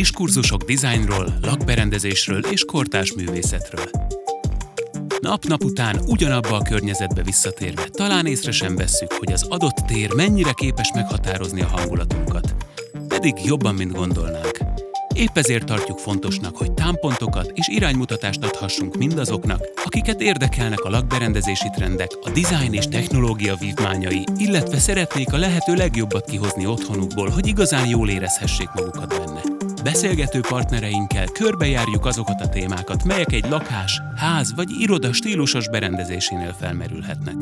Diskurzusok dizájnról, lakberendezésről és kortás művészetről. Nap-nap után ugyanabba a környezetbe visszatérve talán észre sem vesszük, hogy az adott tér mennyire képes meghatározni a hangulatunkat. Pedig jobban, mint gondolnánk. Épp ezért tartjuk fontosnak, hogy támpontokat és iránymutatást adhassunk mindazoknak, akiket érdekelnek a lakberendezési trendek, a design és technológia vívmányai, illetve szeretnék a lehető legjobbat kihozni otthonukból, hogy igazán jól érezhessék magukat benne. Beszélgető partnereinkkel körbejárjuk azokat a témákat, melyek egy lakás, ház vagy iroda stílusos berendezésénél felmerülhetnek.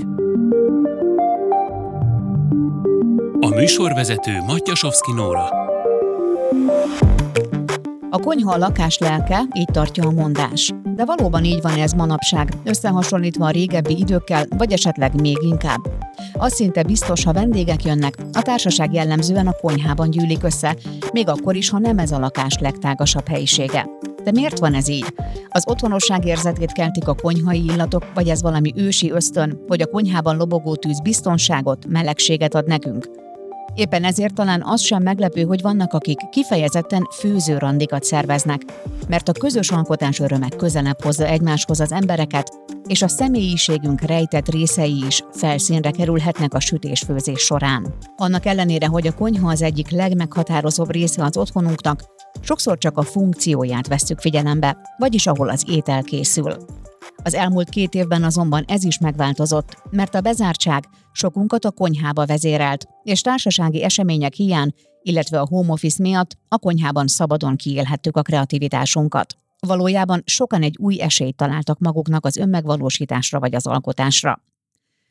A műsorvezető Matyasovszki Nóra. A konyha a lakás lelke, így tartja a mondás. De valóban így van ez manapság, összehasonlítva a régebbi időkkel, vagy esetleg még inkább. Az szinte biztos, ha vendégek jönnek, a társaság jellemzően a konyhában gyűlik össze, még akkor is, ha nem ez a lakás legtágasabb helyisége. De miért van ez így? Az otthonosság érzetét keltik a konyhai illatok, vagy ez valami ősi ösztön, hogy a konyhában lobogó tűz biztonságot, melegséget ad nekünk? Éppen ezért talán az sem meglepő, hogy vannak, akik kifejezetten főzőrandikat szerveznek, mert a közös alkotás örömek közelebb hozza egymáshoz az embereket, és a személyiségünk rejtett részei is felszínre kerülhetnek a sütés-főzés során. Annak ellenére, hogy a konyha az egyik legmeghatározóbb része az otthonunknak, sokszor csak a funkcióját vesszük figyelembe, vagyis ahol az étel készül. Az elmúlt két évben azonban ez is megváltozott, mert a bezártság sokunkat a konyhába vezérelt, és társasági események hiány, illetve a home office miatt a konyhában szabadon kiélhettük a kreativitásunkat. Valójában sokan egy új esélyt találtak maguknak az önmegvalósításra vagy az alkotásra.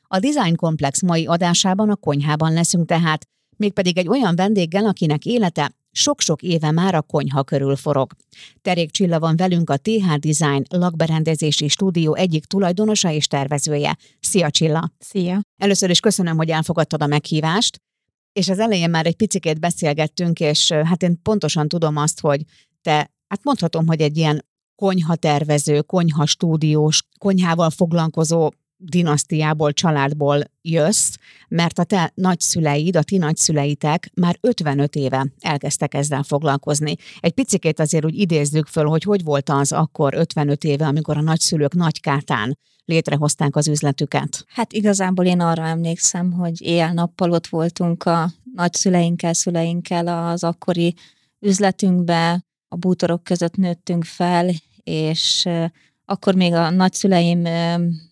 A Design Komplex mai adásában a konyhában leszünk tehát, mégpedig egy olyan vendéggel, akinek élete sok-sok éve már a konyha körül forog. Terék Csilla van velünk a TH Design lakberendezési stúdió egyik tulajdonosa és tervezője. Szia Csilla! Szia! Először is köszönöm, hogy elfogadtad a meghívást, és az elején már egy picikét beszélgettünk, és hát én pontosan tudom azt, hogy te, hát mondhatom, hogy egy ilyen konyha tervező, konyha stúdiós, konyhával foglalkozó dinasztiából, családból jössz, mert a te nagyszüleid, a ti nagyszüleitek már 55 éve elkezdtek ezzel foglalkozni. Egy picikét azért úgy idézzük föl, hogy hogy volt az akkor 55 éve, amikor a nagyszülők nagykátán létrehozták az üzletüket? Hát igazából én arra emlékszem, hogy éjjel-nappal ott voltunk a nagyszüleinkkel, szüleinkkel az akkori üzletünkbe, a bútorok között nőttünk fel, és akkor még a nagyszüleim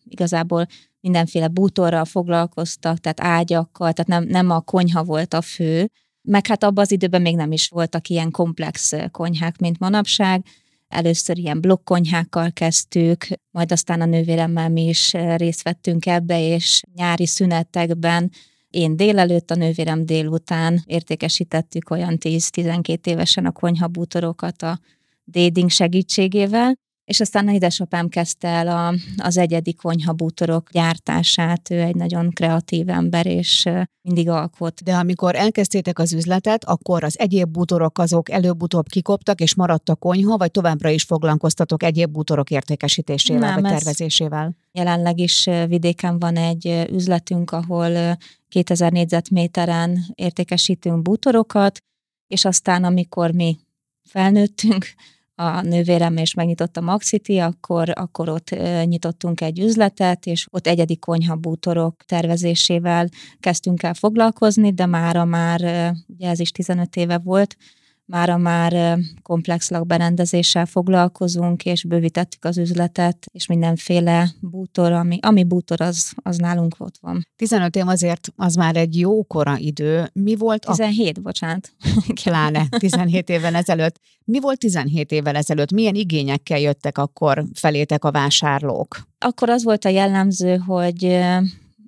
igazából mindenféle bútorral foglalkoztak, tehát ágyakkal, tehát nem, nem a konyha volt a fő, meg hát abban az időben még nem is voltak ilyen komplex konyhák, mint manapság. Először ilyen blokkonyhákkal kezdtük, majd aztán a nővéremmel mi is részt vettünk ebbe, és nyári szünetekben én délelőtt, a nővérem délután értékesítettük olyan 10-12 évesen a konyhabútorokat a déding segítségével, és aztán a édesapám kezdte el a, az egyedi konyhabútorok gyártását, ő egy nagyon kreatív ember, és mindig alkot. De amikor elkezdtétek az üzletet, akkor az egyéb bútorok azok előbb-utóbb kikoptak, és maradt a konyha, vagy továbbra is foglalkoztatok egyéb bútorok értékesítésével, Nem, vagy tervezésével? Jelenleg is vidéken van egy üzletünk, ahol 2000 négyzetméteren értékesítünk bútorokat, és aztán amikor mi felnőttünk, a nővérem és megnyitotta Maxiti, akkor, akkor ott nyitottunk egy üzletet, és ott egyedi konyhabútorok tervezésével kezdtünk el foglalkozni, de mára már, ugye ez is 15 éve volt, Mára már komplex lakberendezéssel foglalkozunk, és bővítettük az üzletet, és mindenféle bútor, ami, ami bútor, az, az nálunk ott van. 15 év azért az már egy jó kora idő. Mi volt? 17, a... bocsánat. Pláne, 17 évvel ezelőtt. Mi volt 17 évvel ezelőtt? Milyen igényekkel jöttek akkor felétek a vásárlók? Akkor az volt a jellemző, hogy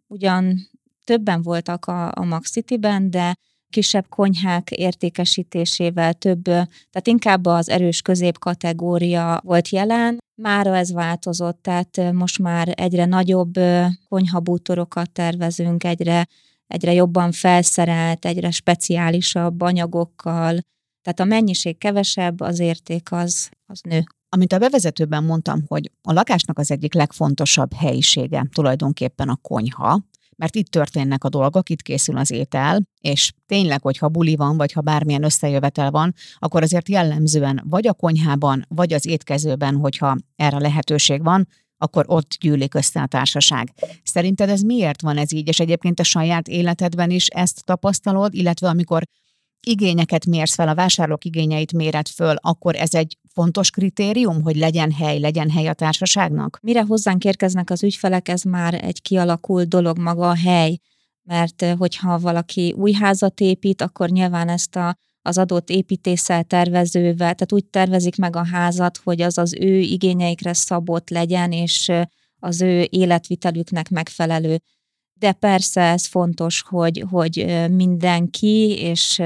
ugyan többen voltak a, a Max City-ben, de kisebb konyhák értékesítésével több, tehát inkább az erős középkategória volt jelen. Mára ez változott, tehát most már egyre nagyobb konyhabútorokat tervezünk, egyre, egyre jobban felszerelt, egyre speciálisabb anyagokkal, tehát a mennyiség kevesebb, az érték az, az nő. Amit a bevezetőben mondtam, hogy a lakásnak az egyik legfontosabb helyisége tulajdonképpen a konyha, mert itt történnek a dolgok, itt készül az étel, és tényleg, hogyha buli van, vagy ha bármilyen összejövetel van, akkor azért jellemzően vagy a konyhában, vagy az étkezőben, hogyha erre lehetőség van, akkor ott gyűlik össze a társaság. Szerinted ez miért van ez így, és egyébként a saját életedben is ezt tapasztalod, illetve amikor igényeket mérsz fel, a vásárlók igényeit méred föl, akkor ez egy fontos kritérium, hogy legyen hely, legyen hely a társaságnak? Mire hozzánk érkeznek az ügyfelek, ez már egy kialakult dolog maga a hely, mert hogyha valaki új házat épít, akkor nyilván ezt a, az adott építéssel, tervezővel, tehát úgy tervezik meg a házat, hogy az az ő igényeikre szabott legyen, és az ő életvitelüknek megfelelő de persze ez fontos, hogy, hogy mindenki és,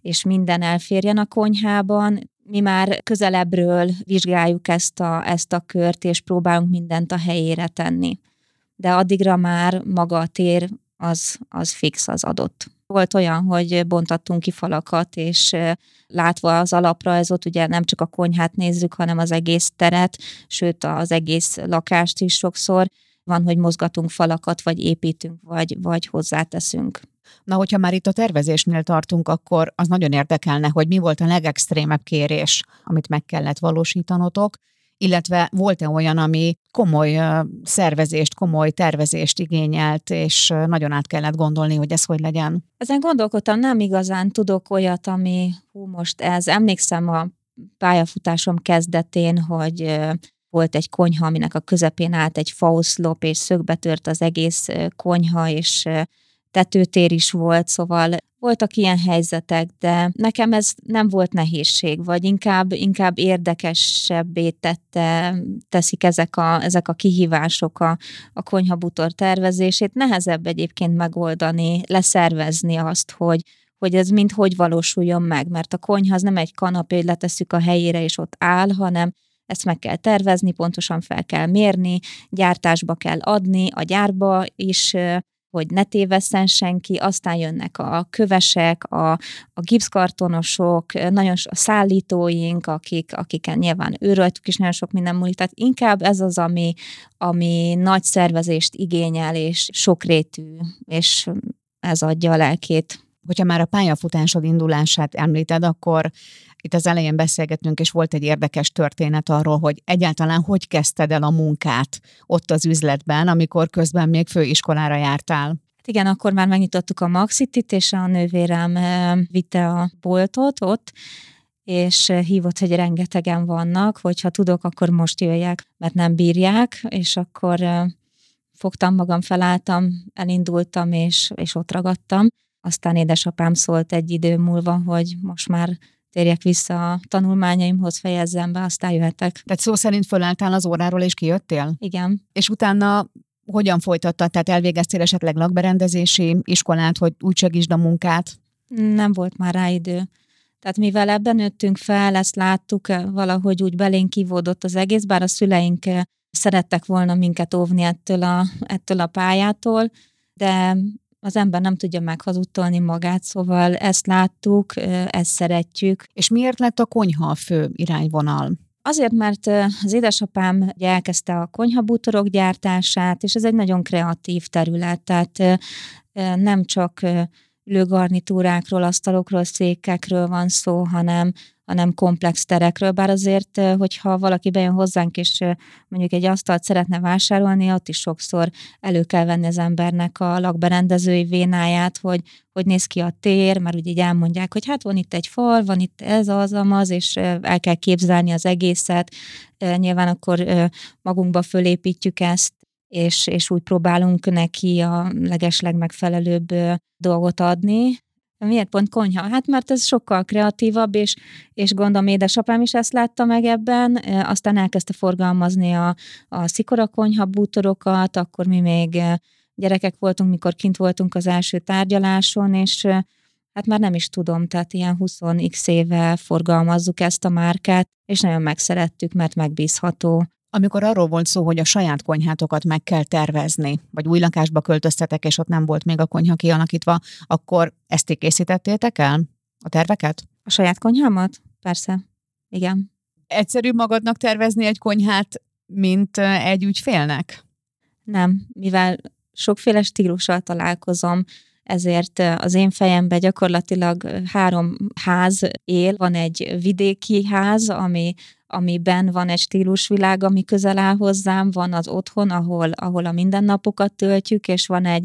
és minden elférjen a konyhában. Mi már közelebbről vizsgáljuk ezt a, ezt a kört, és próbálunk mindent a helyére tenni. De addigra már maga a tér az, az fix, az adott. Volt olyan, hogy bontattunk ki falakat, és látva az alapra, ez ott ugye nem csak a konyhát nézzük, hanem az egész teret, sőt az egész lakást is sokszor, van, hogy mozgatunk falakat, vagy építünk, vagy, vagy hozzáteszünk. Na, hogyha már itt a tervezésnél tartunk, akkor az nagyon érdekelne, hogy mi volt a legextrémebb kérés, amit meg kellett valósítanotok, illetve volt-e olyan, ami komoly szervezést, komoly tervezést igényelt, és nagyon át kellett gondolni, hogy ez hogy legyen? Ezen gondolkodtam, nem igazán tudok olyat, ami, hú, most ez, emlékszem a pályafutásom kezdetén, hogy volt egy konyha, aminek a közepén állt egy fauszlop, és szögbetört az egész konyha, és tetőtér is volt, szóval voltak ilyen helyzetek, de nekem ez nem volt nehézség, vagy inkább, inkább érdekesebbé tette, teszik ezek a, ezek a kihívások a, a konyhabutor tervezését. Nehezebb egyébként megoldani, leszervezni azt, hogy, hogy ez mind hogy valósuljon meg, mert a konyha az nem egy kanapé, hogy letesszük a helyére és ott áll, hanem ezt meg kell tervezni, pontosan fel kell mérni, gyártásba kell adni, a gyárba is hogy ne tévesszen senki, aztán jönnek a kövesek, a, a gipszkartonosok, nagyon a szállítóink, akik, akiken nyilván őröltük is nagyon sok minden múlik, tehát inkább ez az, ami, ami nagy szervezést igényel, és sokrétű, és ez adja a lelkét. Hogyha már a pályafutásod indulását említed, akkor itt az elején beszélgettünk, és volt egy érdekes történet arról, hogy egyáltalán hogy kezdted el a munkát ott az üzletben, amikor közben még főiskolára jártál. Hát igen, akkor már megnyitottuk a Maxitit, és a nővérem vitte a boltot ott, és hívott, hogy rengetegen vannak, hogyha tudok, akkor most jöjjek, mert nem bírják, és akkor fogtam magam, felálltam, elindultam, és, és ott ragadtam. Aztán édesapám szólt egy idő múlva, hogy most már térjek vissza a tanulmányaimhoz, fejezzem be, aztán jöhetek. Tehát szó szerint fölálltál az óráról, és kijöttél? Igen. És utána hogyan folytattad? Tehát elvégeztél esetleg lakberendezési iskolát, hogy úgy segítsd a munkát? Nem volt már rá idő. Tehát mivel ebben nőttünk fel, ezt láttuk, valahogy úgy belénk kivódott az egész, bár a szüleink szerettek volna minket óvni ettől a, ettől a pályától, de az ember nem tudja meghazudtolni magát, szóval ezt láttuk, ezt szeretjük. És miért lett a konyha a fő irányvonal? Azért, mert az édesapám ugye elkezdte a konyhabútorok gyártását, és ez egy nagyon kreatív terület, tehát nem csak lőgarnitúrákról, asztalokról, székekről van szó, hanem hanem komplex terekről, bár azért, hogyha valaki bejön hozzánk, és mondjuk egy asztalt szeretne vásárolni, ott is sokszor elő kell venni az embernek a lakberendezői vénáját, hogy hogy néz ki a tér, mert ugye így elmondják, hogy hát van itt egy fal, van itt ez, az, amaz, és el kell képzelni az egészet. Nyilván akkor magunkba fölépítjük ezt, és, és úgy próbálunk neki a legesleg megfelelőbb dolgot adni. Miért pont konyha? Hát mert ez sokkal kreatívabb, és, és gondolom édesapám is ezt látta meg ebben, aztán elkezdte forgalmazni a, a szikora konyha bútorokat, akkor mi még gyerekek voltunk, mikor kint voltunk az első tárgyaláson, és hát már nem is tudom, tehát ilyen 20x éve forgalmazzuk ezt a márkát, és nagyon megszerettük, mert megbízható. Amikor arról volt szó, hogy a saját konyhátokat meg kell tervezni, vagy új lakásba költöztetek, és ott nem volt még a konyha kialakítva, akkor ezt készítettétek el? A terveket? A saját konyhámat? Persze. Igen. Egyszerűbb magadnak tervezni egy konyhát, mint egy ügyfélnek? Nem, mivel sokféle stílussal találkozom, ezért az én fejemben gyakorlatilag három ház él. Van egy vidéki ház, ami, amiben van egy stílusvilág, ami közel áll hozzám, van az otthon, ahol, ahol a mindennapokat töltjük, és van egy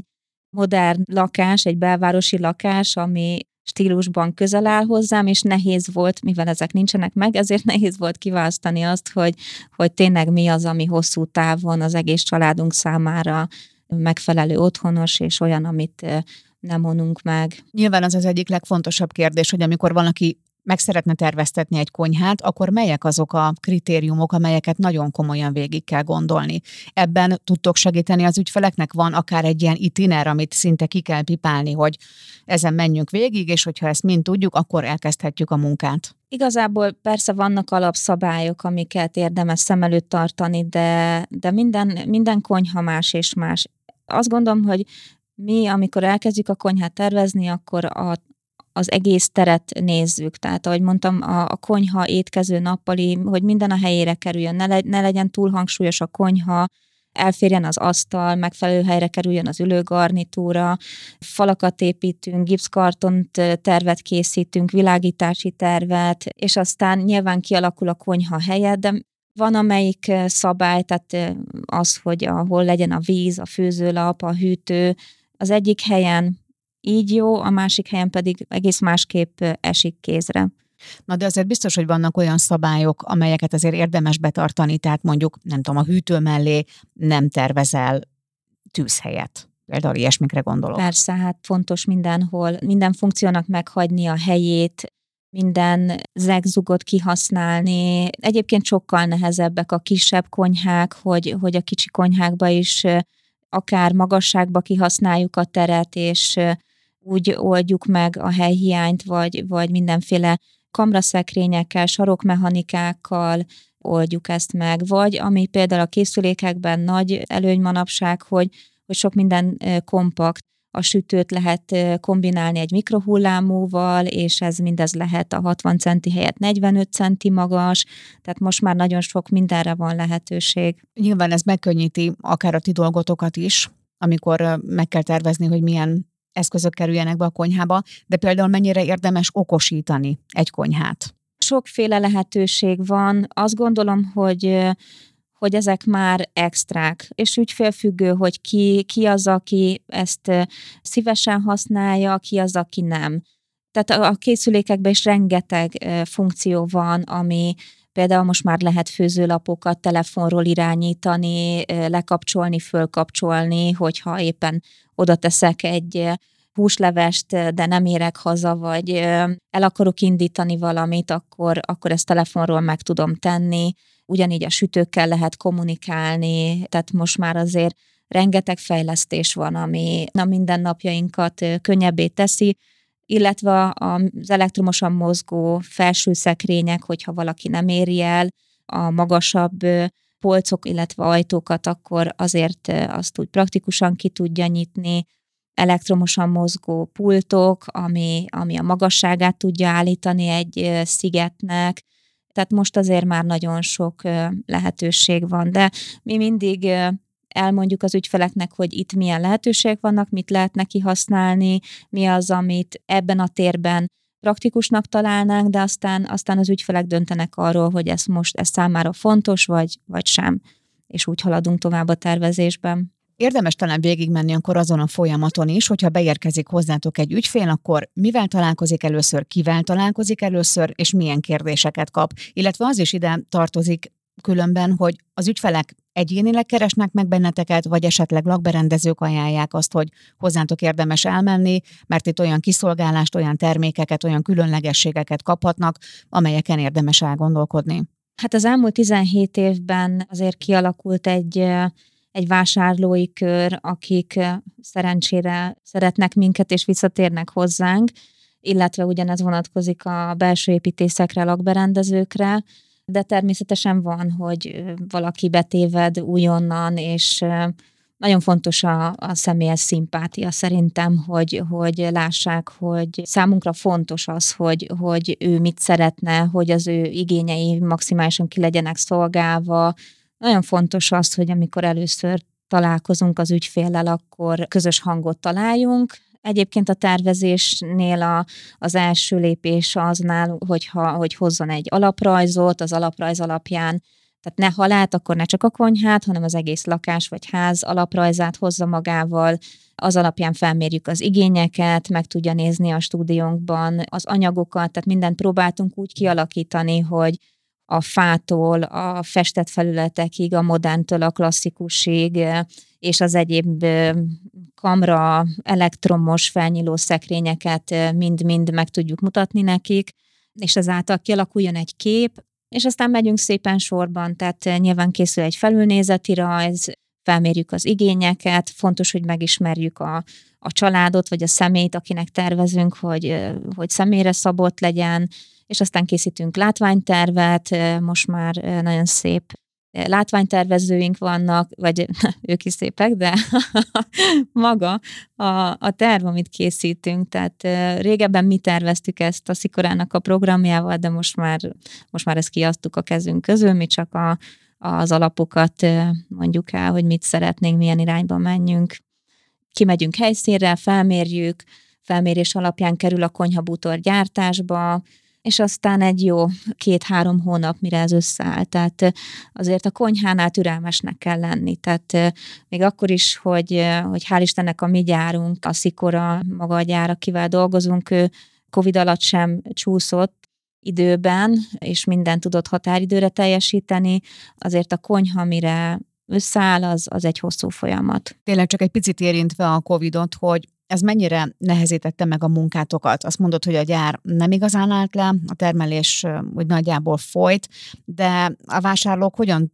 modern lakás, egy belvárosi lakás, ami stílusban közel áll hozzám, és nehéz volt, mivel ezek nincsenek meg, ezért nehéz volt kiválasztani azt, hogy, hogy tényleg mi az, ami hosszú távon az egész családunk számára megfelelő otthonos, és olyan, amit nem vonunk meg. Nyilván az az egyik legfontosabb kérdés, hogy amikor valaki meg szeretne terveztetni egy konyhát, akkor melyek azok a kritériumok, amelyeket nagyon komolyan végig kell gondolni. Ebben tudtok segíteni az ügyfeleknek? Van akár egy ilyen itiner, amit szinte ki kell pipálni, hogy ezen menjünk végig, és hogyha ezt mind tudjuk, akkor elkezdhetjük a munkát. Igazából persze vannak alapszabályok, amiket érdemes szem előtt tartani, de, de minden, minden konyha más és más. Azt gondolom, hogy mi, amikor elkezdjük a konyhát tervezni, akkor a, az egész teret nézzük. Tehát, ahogy mondtam, a, a konyha étkező nappali, hogy minden a helyére kerüljön, ne, le, ne legyen túl hangsúlyos a konyha, elférjen az asztal, megfelelő helyre kerüljön az ülőgarnitúra, falakat építünk, gipszkartont tervet készítünk, világítási tervet, és aztán nyilván kialakul a konyha helye, de van amelyik szabály, tehát az, hogy ahol legyen a víz, a főzőlap, a hűtő, az egyik helyen így jó, a másik helyen pedig egész másképp esik kézre. Na de azért biztos, hogy vannak olyan szabályok, amelyeket azért érdemes betartani, tehát mondjuk, nem tudom, a hűtő mellé nem tervezel tűzhelyet. Például ilyesmikre gondolok. Persze, hát fontos mindenhol, minden funkciónak meghagyni a helyét, minden zegzugot kihasználni. Egyébként sokkal nehezebbek a kisebb konyhák, hogy, hogy a kicsi konyhákba is akár magasságba kihasználjuk a teret, és úgy oldjuk meg a helyhiányt, vagy, vagy mindenféle kamraszekrényekkel, sarokmechanikákkal oldjuk ezt meg, vagy ami például a készülékekben nagy előny manapság, hogy, hogy sok minden kompakt, a sütőt lehet kombinálni egy mikrohullámúval, és ez mindez lehet a 60 centi helyett 45 centi magas, tehát most már nagyon sok mindenre van lehetőség. Nyilván ez megkönnyíti akár a ti dolgotokat is, amikor meg kell tervezni, hogy milyen eszközök kerüljenek be a konyhába, de például mennyire érdemes okosítani egy konyhát? Sokféle lehetőség van. Azt gondolom, hogy hogy ezek már extrák, és ügyfélfüggő, hogy ki, ki az, aki ezt szívesen használja, ki az, aki nem. Tehát a készülékekben is rengeteg funkció van, ami például most már lehet főzőlapokat telefonról irányítani, lekapcsolni, fölkapcsolni, hogyha éppen oda teszek egy húslevest, de nem érek haza, vagy el akarok indítani valamit, akkor, akkor ezt telefonról meg tudom tenni. Ugyanígy a sütőkkel lehet kommunikálni, tehát most már azért rengeteg fejlesztés van, ami a mindennapjainkat könnyebbé teszi, illetve az elektromosan mozgó felső szekrények, hogyha valaki nem éri el a magasabb polcok, illetve ajtókat, akkor azért azt úgy praktikusan ki tudja nyitni, elektromosan mozgó pultok, ami, ami a magasságát tudja állítani egy szigetnek, tehát most azért már nagyon sok lehetőség van, de mi mindig elmondjuk az ügyfeleknek, hogy itt milyen lehetőségek vannak, mit lehet neki használni, mi az, amit ebben a térben praktikusnak találnánk, de aztán, aztán az ügyfelek döntenek arról, hogy ez most ez számára fontos, vagy, vagy sem, és úgy haladunk tovább a tervezésben. Érdemes talán végigmenni akkor azon a folyamaton is, hogyha beérkezik hozzátok egy ügyfél, akkor mivel találkozik először, kivel találkozik először, és milyen kérdéseket kap. Illetve az is ide tartozik különben, hogy az ügyfelek egyénileg keresnek meg benneteket, vagy esetleg lakberendezők ajánlják azt, hogy hozzátok érdemes elmenni, mert itt olyan kiszolgálást, olyan termékeket, olyan különlegességeket kaphatnak, amelyeken érdemes elgondolkodni. Hát az elmúlt 17 évben azért kialakult egy egy vásárlói kör, akik szerencsére szeretnek minket és visszatérnek hozzánk, illetve ugyanez vonatkozik a belső építészekre, lakberendezőkre, de természetesen van, hogy valaki betéved újonnan, és nagyon fontos a, a személyes szimpátia szerintem, hogy, hogy lássák, hogy számunkra fontos az, hogy, hogy ő mit szeretne, hogy az ő igényei maximálisan ki legyenek szolgálva, nagyon fontos az, hogy amikor először találkozunk az ügyféllel, akkor közös hangot találjunk. Egyébként a tervezésnél a, az első lépés az nálunk, hogyha, hogy hozzon egy alaprajzot, az alaprajz alapján. Tehát ne halát, akkor ne csak a konyhát, hanem az egész lakás vagy ház alaprajzát hozza magával, az alapján felmérjük az igényeket, meg tudja nézni a stúdiónkban az anyagokat, tehát mindent próbáltunk úgy kialakítani, hogy a fától, a festett felületekig, a moderntől a klasszikusig, és az egyéb kamra, elektromos felnyíló szekrényeket mind-mind meg tudjuk mutatni nekik, és ezáltal kialakuljon egy kép, és aztán megyünk szépen sorban, tehát nyilván készül egy felülnézeti rajz, felmérjük az igényeket, fontos, hogy megismerjük a, a családot, vagy a szemét, akinek tervezünk, hogy, hogy személyre szabott legyen, és aztán készítünk látványtervet, most már nagyon szép látványtervezőink vannak, vagy ők is szépek, de maga a, a terv, amit készítünk, tehát régebben mi terveztük ezt a Szikorának a programjával, de most már, most már ezt kiadtuk a kezünk közül, mi csak a, az alapokat mondjuk el, hogy mit szeretnénk, milyen irányba menjünk. Kimegyünk helyszínre, felmérjük, felmérés alapján kerül a konyhabútor gyártásba, és aztán egy jó két-három hónap, mire ez összeáll. Tehát azért a konyhánál türelmesnek kell lenni. Tehát még akkor is, hogy, hogy hál' Istennek a mi gyárunk, a Szikora maga a gyár, akivel dolgozunk, ő Covid alatt sem csúszott, időben, és minden tudott határidőre teljesíteni, azért a konyha, mire összeáll, az, az egy hosszú folyamat. Tényleg csak egy picit érintve a Covid-ot, hogy ez mennyire nehezítette meg a munkátokat? Azt mondod, hogy a gyár nem igazán állt le, a termelés úgy nagyjából folyt, de a vásárlók hogyan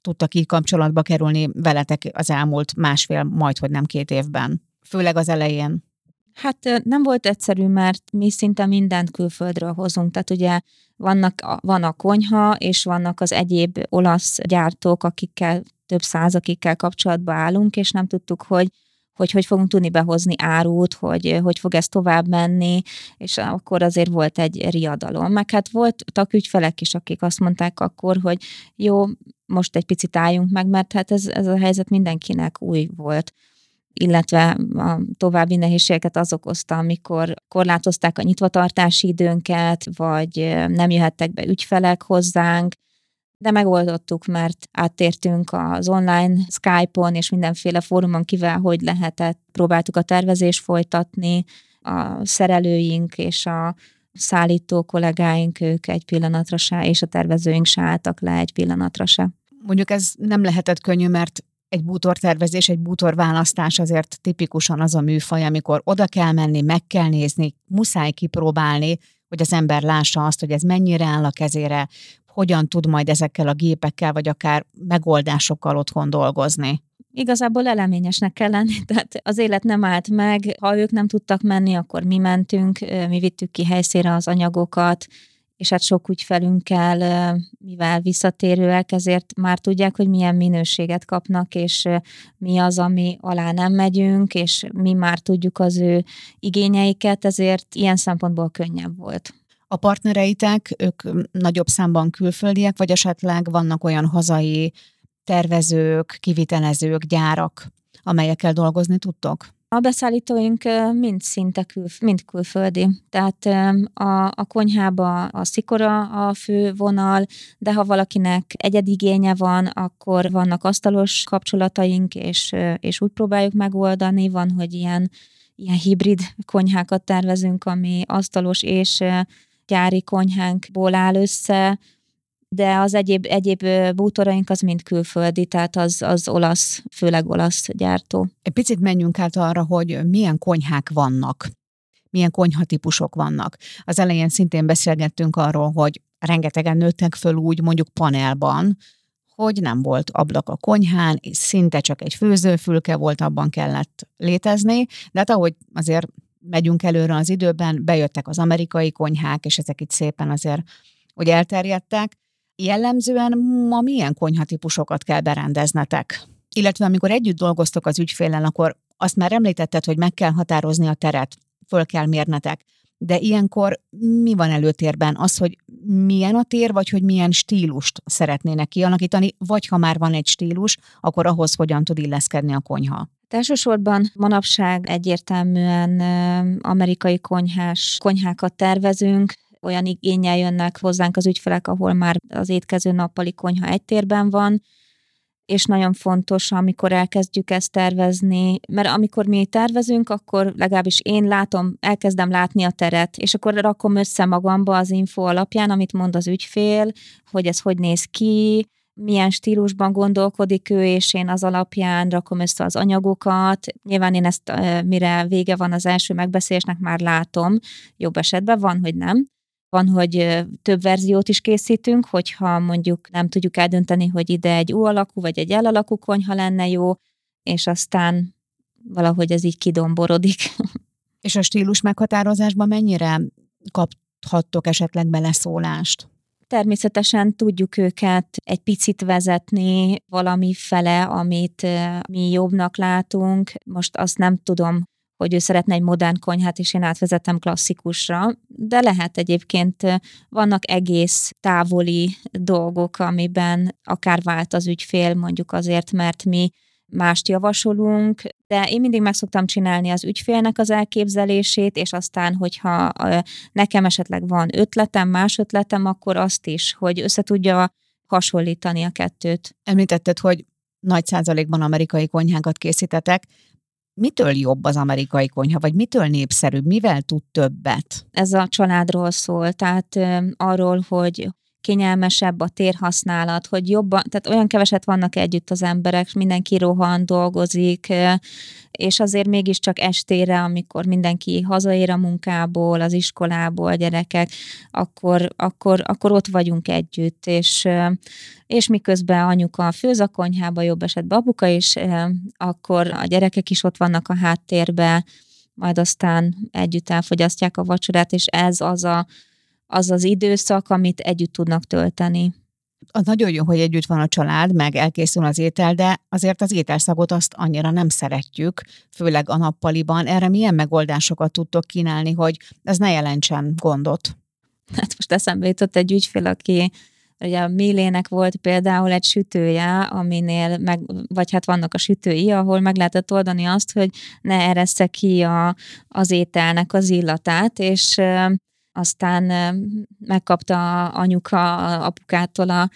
tudtak így kapcsolatba kerülni veletek az elmúlt másfél, majd hogy nem két évben? Főleg az elején. Hát nem volt egyszerű, mert mi szinte mindent külföldről hozunk. Tehát ugye vannak, van a konyha, és vannak az egyéb olasz gyártók, akikkel több száz, akikkel kapcsolatba állunk, és nem tudtuk, hogy hogy hogy fogunk tudni behozni árut, hogy hogy fog ez tovább menni, és akkor azért volt egy riadalom. Meg hát voltak ügyfelek is, akik azt mondták akkor, hogy jó, most egy picit álljunk meg, mert hát ez, ez a helyzet mindenkinek új volt illetve a további nehézségeket az okozta, amikor korlátozták a nyitvatartási időnket, vagy nem jöhettek be ügyfelek hozzánk, de megoldottuk, mert áttértünk az online Skype-on és mindenféle fórumon kivel, hogy lehetett. Próbáltuk a tervezést folytatni, a szerelőink és a szállító kollégáink, ők egy pillanatra se, és a tervezőink se álltak le egy pillanatra se. Mondjuk ez nem lehetett könnyű, mert egy bútortervezés, egy bútorválasztás azért tipikusan az a műfaj, amikor oda kell menni, meg kell nézni, muszáj kipróbálni, hogy az ember lássa azt, hogy ez mennyire áll a kezére, hogyan tud majd ezekkel a gépekkel, vagy akár megoldásokkal otthon dolgozni. Igazából eleményesnek kell lenni, tehát az élet nem állt meg, ha ők nem tudtak menni, akkor mi mentünk, mi vittük ki helyszínre az anyagokat, és hát sok ügyfelünkkel, mivel visszatérőek, ezért már tudják, hogy milyen minőséget kapnak, és mi az, ami alá nem megyünk, és mi már tudjuk az ő igényeiket, ezért ilyen szempontból könnyebb volt. A partnereitek, ők nagyobb számban külföldiek, vagy esetleg vannak olyan hazai tervezők, kivitelezők, gyárak, amelyekkel dolgozni tudtok? A beszállítóink mind szinte kül, mind külföldi. Tehát a, a konyhába a szikora a fő vonal, de ha valakinek egyedi igénye van, akkor vannak asztalos kapcsolataink, és, és úgy próbáljuk megoldani. Van, hogy ilyen, ilyen hibrid konyhákat tervezünk, ami asztalos és gyári konyhánkból áll össze, de az egyéb, egyéb bútoraink az mind külföldi, tehát az, az olasz, főleg olasz gyártó. Egy picit menjünk át arra, hogy milyen konyhák vannak, milyen konyhatípusok vannak. Az elején szintén beszélgettünk arról, hogy rengetegen nőttek föl úgy mondjuk panelban, hogy nem volt ablak a konyhán, és szinte csak egy főzőfülke volt, abban kellett létezni, de hát ahogy azért megyünk előre az időben, bejöttek az amerikai konyhák, és ezek itt szépen azért úgy elterjedtek. Jellemzően ma milyen konyhatípusokat kell berendeznetek? Illetve amikor együtt dolgoztok az ügyfélen, akkor azt már említetted, hogy meg kell határozni a teret, föl kell mérnetek. de ilyenkor mi van előtérben? Az, hogy milyen a tér, vagy hogy milyen stílust szeretnének kialakítani, vagy ha már van egy stílus, akkor ahhoz hogyan tud illeszkedni a konyha? Elsősorban manapság egyértelműen amerikai konyhás konyhákat tervezünk, olyan igényel jönnek hozzánk az ügyfelek, ahol már az étkező nappali konyha egy térben van, és nagyon fontos, amikor elkezdjük ezt tervezni, mert amikor mi tervezünk, akkor legalábbis én látom, elkezdem látni a teret, és akkor rakom össze magamba az info alapján, amit mond az ügyfél, hogy ez hogy néz ki, milyen stílusban gondolkodik ő, és én az alapján rakom össze az anyagokat. Nyilván én ezt, mire vége van az első megbeszélésnek, már látom, jobb esetben van, hogy nem. Van, hogy több verziót is készítünk, hogyha mondjuk nem tudjuk eldönteni, hogy ide egy U alakú vagy egy L alakú konyha lenne jó, és aztán valahogy ez így kidomborodik. És a stílus meghatározásban mennyire kaphattok esetleg beleszólást? Természetesen tudjuk őket egy picit vezetni valami fele, amit mi jobbnak látunk. Most azt nem tudom, hogy ő szeretne egy modern konyhát, és én átvezetem klasszikusra, de lehet egyébként, vannak egész távoli dolgok, amiben akár vált az ügyfél, mondjuk azért, mert mi mást javasolunk, de én mindig meg szoktam csinálni az ügyfélnek az elképzelését, és aztán, hogyha nekem esetleg van ötletem, más ötletem, akkor azt is, hogy össze tudja hasonlítani a kettőt. Említetted, hogy nagy százalékban amerikai konyhákat készítetek. Mitől jobb az amerikai konyha, vagy mitől népszerűbb, mivel tud többet? Ez a családról szól, tehát arról, hogy kényelmesebb a térhasználat, hogy jobban, tehát olyan keveset vannak együtt az emberek, mindenki rohan, dolgozik, és azért mégiscsak estére, amikor mindenki hazaér a munkából, az iskolából, a gyerekek, akkor, akkor, akkor ott vagyunk együtt, és, és miközben anyuka a konyhába, jobb esetben apuka is, akkor a gyerekek is ott vannak a háttérbe, majd aztán együtt elfogyasztják a vacsorát, és ez az a az az időszak, amit együtt tudnak tölteni. Az nagyon jó, hogy együtt van a család, meg elkészül az étel, de azért az ételszagot azt annyira nem szeretjük, főleg a nappaliban. Erre milyen megoldásokat tudtok kínálni, hogy ez ne jelentsen gondot? Hát most eszembe jutott egy ügyfél, aki Ugye a Mélének volt például egy sütője, aminél, meg, vagy hát vannak a sütői, ahol meg lehetett oldani azt, hogy ne eressze ki a, az ételnek az illatát, és aztán megkapta anyuka apukától a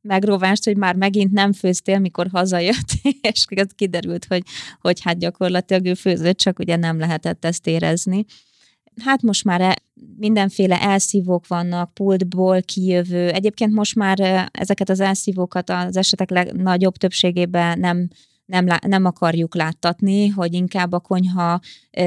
megrovást, hogy már megint nem főztél, mikor hazajött, és kiderült, hogy, hogy hát gyakorlatilag ő főzött, csak ugye nem lehetett ezt érezni. Hát most már e, mindenféle elszívók vannak, pultból kijövő. Egyébként most már ezeket az elszívókat az esetek legnagyobb többségében nem nem, nem akarjuk láttatni, hogy inkább a konyha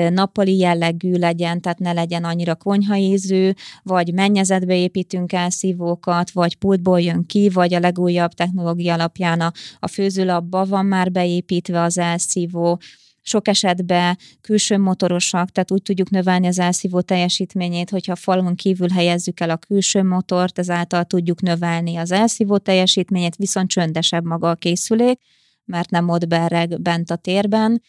nappali jellegű legyen, tehát ne legyen annyira konyhaízű, vagy mennyezetbe építünk el szívókat, vagy pultból jön ki, vagy a legújabb technológia alapján a, a főzőlapba van már beépítve az elszívó, sok esetben külső motorosak, tehát úgy tudjuk növelni az elszívó teljesítményét, hogyha falon kívül helyezzük el a külső motort, ezáltal tudjuk növelni az elszívó teljesítményét, viszont csöndesebb maga a készülék, mert nem ott bereg bent a térben,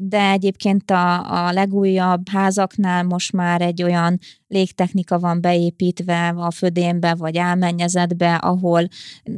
de egyébként a, a legújabb házaknál most már egy olyan légtechnika van beépítve a födénbe vagy álmennyezetbe, ahol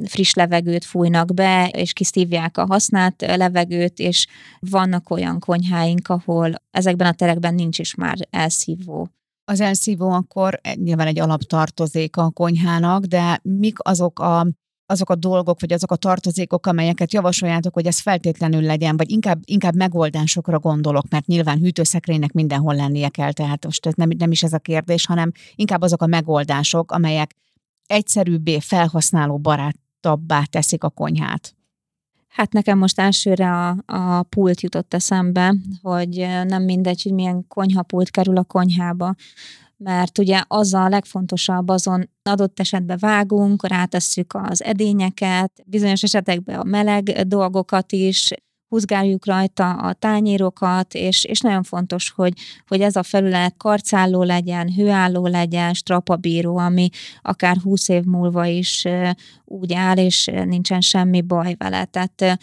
friss levegőt fújnak be, és kiszívják a használt levegőt, és vannak olyan konyháink, ahol ezekben a terekben nincs is már elszívó. Az elszívó akkor nyilván egy alaptartozék a konyhának, de mik azok a azok a dolgok, vagy azok a tartozékok, amelyeket javasoljátok, hogy ez feltétlenül legyen, vagy inkább, inkább megoldásokra gondolok, mert nyilván hűtőszekrénynek mindenhol lennie kell, tehát most ez nem, nem is ez a kérdés, hanem inkább azok a megoldások, amelyek egyszerűbbé, felhasználó barátabbá teszik a konyhát. Hát nekem most elsőre a, a pult jutott eszembe, hogy nem mindegy, hogy milyen konyhapult kerül a konyhába mert ugye az a legfontosabb, azon adott esetben vágunk, rátesszük az edényeket, bizonyos esetekben a meleg dolgokat is, húzgáljuk rajta a tányérokat, és, és nagyon fontos, hogy, hogy ez a felület karcálló legyen, hőálló legyen, strapabíró, ami akár húsz év múlva is úgy áll, és nincsen semmi baj vele. Tehát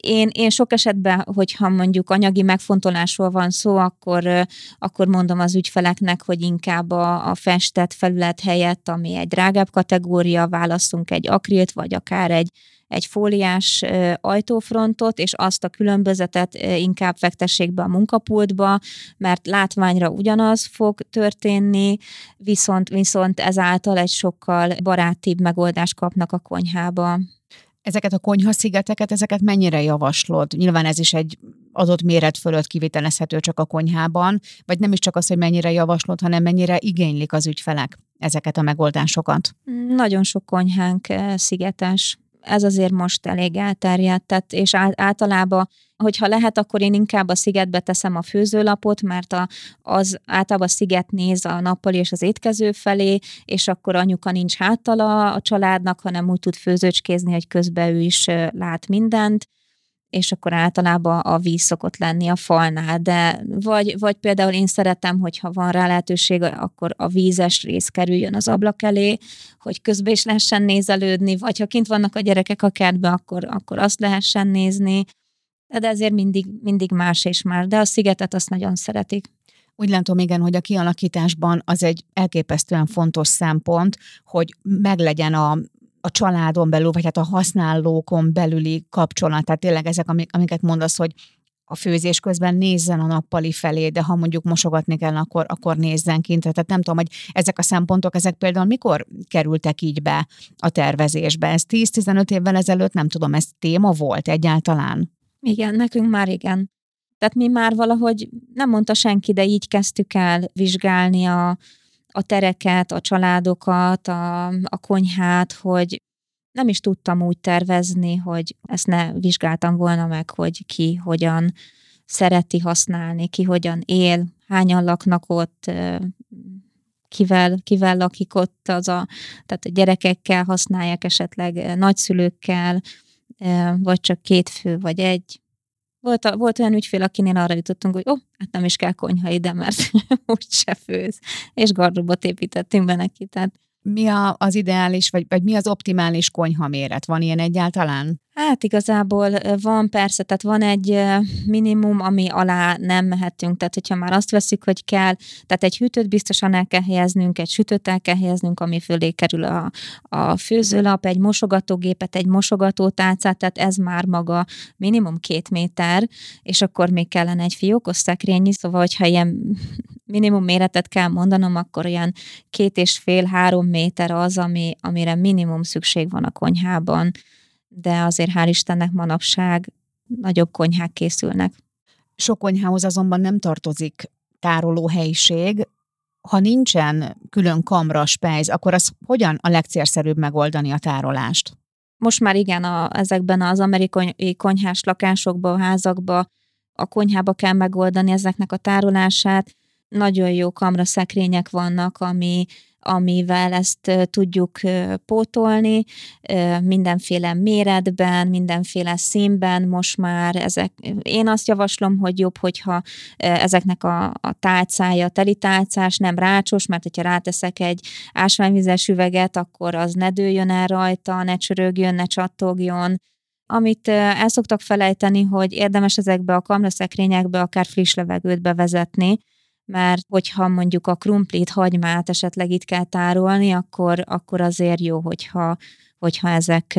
én, én sok esetben, hogyha mondjuk anyagi megfontolásról van szó, akkor, akkor mondom az ügyfeleknek, hogy inkább a, a festett felület helyett, ami egy drágább kategória, válaszunk egy akrilt, vagy akár egy, egy fóliás ajtófrontot, és azt a különbözetet inkább fektessék be a munkapultba, mert látványra ugyanaz fog történni, viszont, viszont ezáltal egy sokkal barátibb megoldást kapnak a konyhába. Ezeket a konyhaszigeteket, ezeket mennyire javaslod? Nyilván ez is egy adott méret fölött kivitelezhető csak a konyhában, vagy nem is csak az, hogy mennyire javaslod, hanem mennyire igénylik az ügyfelek ezeket a megoldásokat? Nagyon sok konyhánk szigetes ez azért most elég elterjedt, és általában, hogyha lehet, akkor én inkább a szigetbe teszem a főzőlapot, mert a, az általában a sziget néz a nappali és az étkező felé, és akkor anyuka nincs hátala a családnak, hanem úgy tud főzőcskézni, hogy közben ő is lát mindent és akkor általában a víz szokott lenni a falnál, de vagy, vagy például én szeretem, hogyha van rá lehetőség, akkor a vízes rész kerüljön az ablak elé, hogy közben is lehessen nézelődni, vagy ha kint vannak a gyerekek a kertbe, akkor, akkor azt lehessen nézni, de ezért mindig, mindig más és más, de a szigetet azt nagyon szeretik. Úgy látom, igen, hogy a kialakításban az egy elképesztően fontos szempont, hogy meglegyen a, a családon belül, vagy hát a használókon belüli kapcsolat. Tehát tényleg ezek, amiket mondasz, hogy a főzés közben nézzen a nappali felé, de ha mondjuk mosogatni kell, akkor, akkor nézzen kint. Tehát nem tudom, hogy ezek a szempontok, ezek például mikor kerültek így be a tervezésbe? Ez 10-15 évvel ezelőtt, nem tudom, ez téma volt egyáltalán? Igen, nekünk már igen. Tehát mi már valahogy, nem mondta senki, de így kezdtük el vizsgálni a, a tereket, a családokat, a, a konyhát, hogy nem is tudtam úgy tervezni, hogy ezt ne vizsgáltam volna meg, hogy ki hogyan szereti használni, ki hogyan él, hányan laknak ott, kivel, kivel lakik ott, az a, tehát a gyerekekkel használják esetleg nagyszülőkkel, vagy csak két fő, vagy egy. Volt, a, volt olyan ügyfél, akinél arra jutottunk, hogy ó, oh, hát nem is kell konyha ide, mert úgyse főz. És gardróbot építettünk be neki. Tehát mi a, az ideális, vagy, vagy mi az optimális konyha méret? Van ilyen egyáltalán? Hát igazából van persze, tehát van egy minimum, ami alá nem mehetünk, tehát hogyha már azt veszik, hogy kell, tehát egy hűtőt biztosan el kell helyeznünk, egy sütőt el kell helyeznünk, ami fölé kerül a, a főzőlap, egy mosogatógépet, egy mosogatótálcát, tehát ez már maga minimum két méter, és akkor még kellene egy fiókos szekrényi, szóval hogyha ilyen minimum méretet kell mondanom, akkor olyan két és fél-három méter az, ami, amire minimum szükség van a konyhában de azért hál' Istennek manapság nagyobb konyhák készülnek. Sok konyhához azonban nem tartozik tárolóhelyiség. Ha nincsen külön kamra, spejz, akkor az hogyan a legcélszerűbb megoldani a tárolást? Most már igen, a, ezekben az amerikai konyhás lakásokban, házakban a konyhába kell megoldani ezeknek a tárolását. Nagyon jó kamra szekrények vannak, ami amivel ezt tudjuk pótolni, mindenféle méretben, mindenféle színben. Most már ezek, én azt javaslom, hogy jobb, hogyha ezeknek a, a tálcája teli tálcás, nem rácsos, mert hogyha ráteszek egy ásványvizes üveget, akkor az ne dőljön el rajta, ne csörögjön, ne csattogjon, amit el szoktak felejteni, hogy érdemes ezekbe a kamraszekrényekbe akár friss levegőt bevezetni, mert hogyha mondjuk a krumplit, hagymát esetleg itt kell tárolni, akkor, akkor azért jó, hogyha, hogyha ezek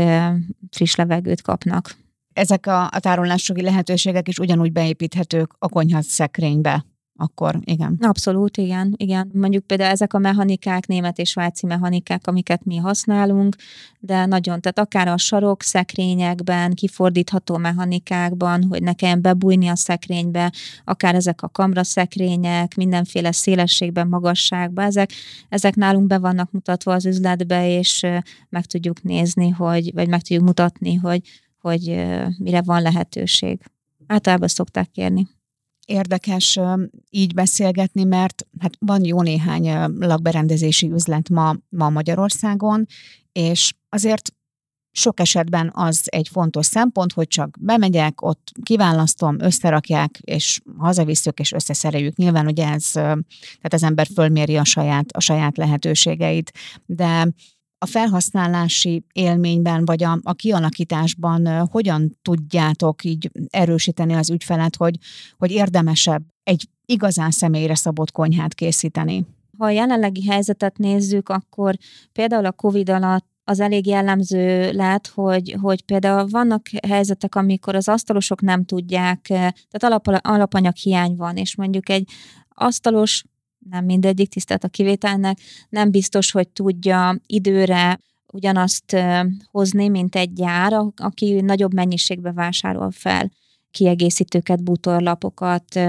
friss levegőt kapnak. Ezek a, a tárolásogi lehetőségek is ugyanúgy beépíthetők a konyha szekrénybe akkor igen. Abszolút, igen, igen. Mondjuk például ezek a mechanikák, német és svájci mechanikák, amiket mi használunk, de nagyon, tehát akár a sarok szekrényekben, kifordítható mechanikákban, hogy ne kelljen bebújni a szekrénybe, akár ezek a kamra szekrények, mindenféle szélességben, magasságban, ezek, ezek nálunk be vannak mutatva az üzletbe, és meg tudjuk nézni, hogy, vagy meg tudjuk mutatni, hogy, hogy mire van lehetőség. Általában szokták kérni érdekes így beszélgetni, mert hát van jó néhány lakberendezési üzlet ma, ma Magyarországon, és azért sok esetben az egy fontos szempont, hogy csak bemegyek, ott kiválasztom, összerakják, és hazavisszük, és összeszereljük. Nyilván ugye ez, tehát az ember fölméri a saját, a saját lehetőségeit, de a felhasználási élményben, vagy a, a kialakításban hogyan tudjátok így erősíteni az ügyfelet, hogy, hogy érdemesebb egy igazán személyre szabott konyhát készíteni? Ha a jelenlegi helyzetet nézzük, akkor például a COVID alatt az elég jellemző lett, hogy, hogy például vannak helyzetek, amikor az asztalosok nem tudják, tehát alap, alapanyag hiány van, és mondjuk egy asztalos nem mindegyik tisztelt a kivételnek, nem biztos, hogy tudja időre ugyanazt hozni, mint egy gyár, aki nagyobb mennyiségbe vásárol fel kiegészítőket, bútorlapokat.